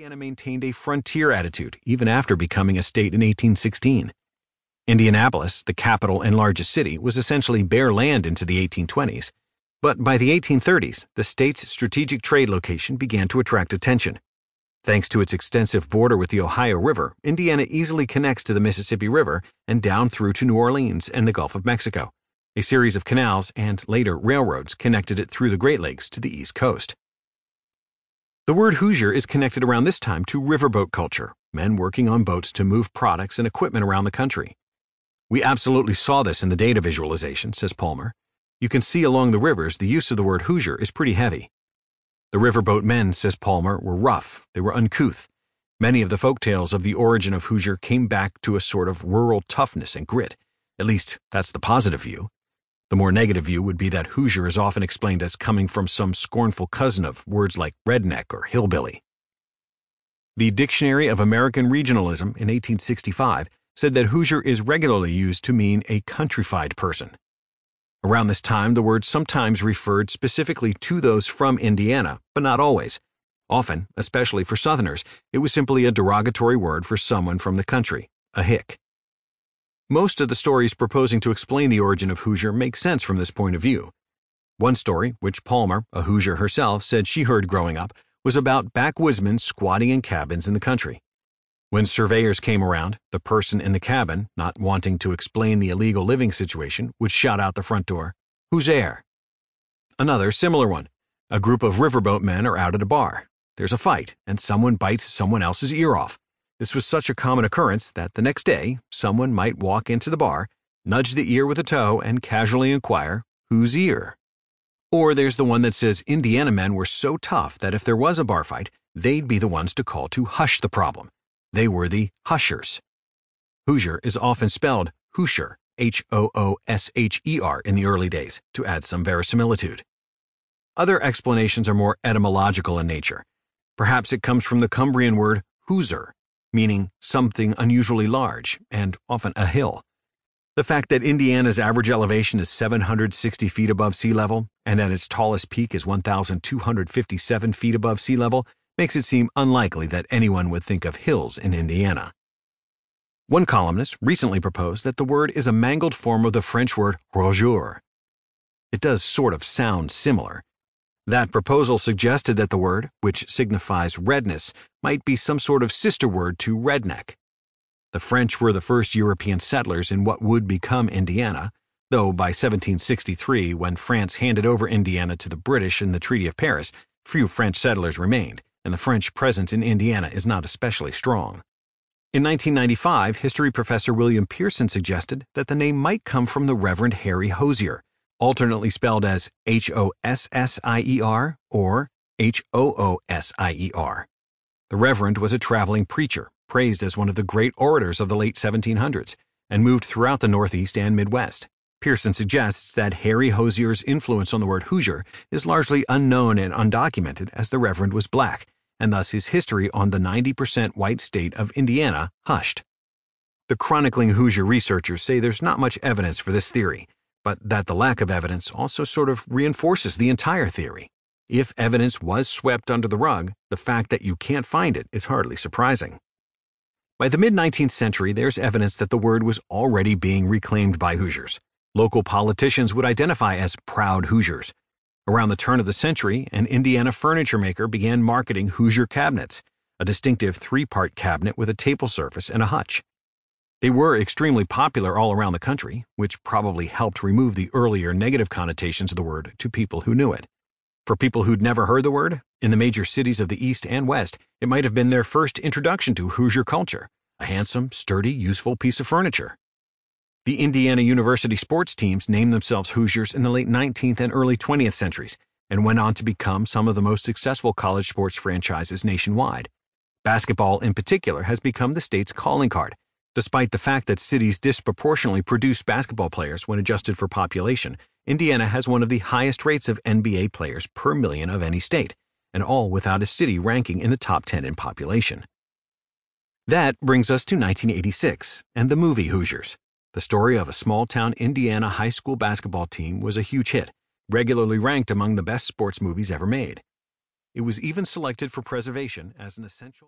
Indiana maintained a frontier attitude even after becoming a state in 1816. Indianapolis, the capital and largest city, was essentially bare land into the 1820s. But by the 1830s, the state's strategic trade location began to attract attention. Thanks to its extensive border with the Ohio River, Indiana easily connects to the Mississippi River and down through to New Orleans and the Gulf of Mexico. A series of canals and later railroads connected it through the Great Lakes to the East Coast. The word Hoosier is connected around this time to riverboat culture, men working on boats to move products and equipment around the country. We absolutely saw this in the data visualization, says Palmer. You can see along the rivers the use of the word Hoosier is pretty heavy. The riverboat men, says Palmer, were rough, they were uncouth. Many of the folk tales of the origin of Hoosier came back to a sort of rural toughness and grit. At least, that's the positive view. The more negative view would be that Hoosier is often explained as coming from some scornful cousin of words like redneck or hillbilly. The Dictionary of American Regionalism in 1865 said that Hoosier is regularly used to mean a countrified person. Around this time, the word sometimes referred specifically to those from Indiana, but not always. Often, especially for Southerners, it was simply a derogatory word for someone from the country, a hick. Most of the stories proposing to explain the origin of Hoosier make sense from this point of view. One story, which Palmer, a Hoosier herself, said she heard growing up, was about backwoodsmen squatting in cabins in the country. When surveyors came around, the person in the cabin, not wanting to explain the illegal living situation, would shout out the front door, Who's there? Another similar one. A group of riverboat men are out at a bar. There's a fight, and someone bites someone else's ear off. This was such a common occurrence that the next day, someone might walk into the bar, nudge the ear with a toe, and casually inquire, Whose ear? Or there's the one that says Indiana men were so tough that if there was a bar fight, they'd be the ones to call to hush the problem. They were the hushers. Hoosier is often spelled Hoosier, H O O S H E R, in the early days, to add some verisimilitude. Other explanations are more etymological in nature. Perhaps it comes from the Cumbrian word Hooser, meaning something unusually large and often a hill. The fact that Indiana's average elevation is 760 feet above sea level and at its tallest peak is 1,257 feet above sea level makes it seem unlikely that anyone would think of hills in Indiana. One columnist recently proposed that the word is a mangled form of the French word rougeur. It does sort of sound similar, that proposal suggested that the word, which signifies redness, might be some sort of sister word to redneck. The French were the first European settlers in what would become Indiana, though by 1763, when France handed over Indiana to the British in the Treaty of Paris, few French settlers remained, and the French presence in Indiana is not especially strong. In 1995, history professor William Piersen suggested that the name might come from the Reverend Harry Hossier, alternately spelled as H O S S I E R or H O O S I E R. The Reverend was a traveling preacher, praised as one of the great orators of the late 1700s, and moved throughout the Northeast and Midwest. Piersen suggests that Harry Hossier's influence on the word Hoosier is largely unknown and undocumented as the Reverend was black, and thus his history on the 90% white state of Indiana hushed. The chronicling Hoosier researchers say there's not much evidence for this theory, but that the lack of evidence also sort of reinforces the entire theory. If evidence was swept under the rug, the fact that you can't find it is hardly surprising. By the mid 19th century, there's evidence that the word was already being reclaimed by Hoosiers. Local politicians would identify as proud Hoosiers. Around the turn of the century, an Indiana furniture maker began marketing Hoosier cabinets, a distinctive three part cabinet with a table surface and a hutch. They were extremely popular all around the country, which probably helped remove the earlier negative connotations of the word to people who knew it. For people who'd never heard the word, in the major cities of the East and West, it might have been their first introduction to Hoosier culture, a handsome, sturdy, useful piece of furniture. The Indiana University sports teams named themselves Hoosiers in the late 19th and early 20th centuries and went on to become some of the most successful college sports franchises nationwide. Basketball, in particular, has become the state's calling card Despite the fact that cities disproportionately produce basketball players when adjusted for population, Indiana has one of the highest rates of NBA players per million of any state, and all without a city ranking in the top 10 in population. That brings us to 1986 and the movie Hoosiers. The story of a small town Indiana high school basketball team was a huge hit, regularly ranked among the best sports movies ever made. It was even selected for preservation as an essential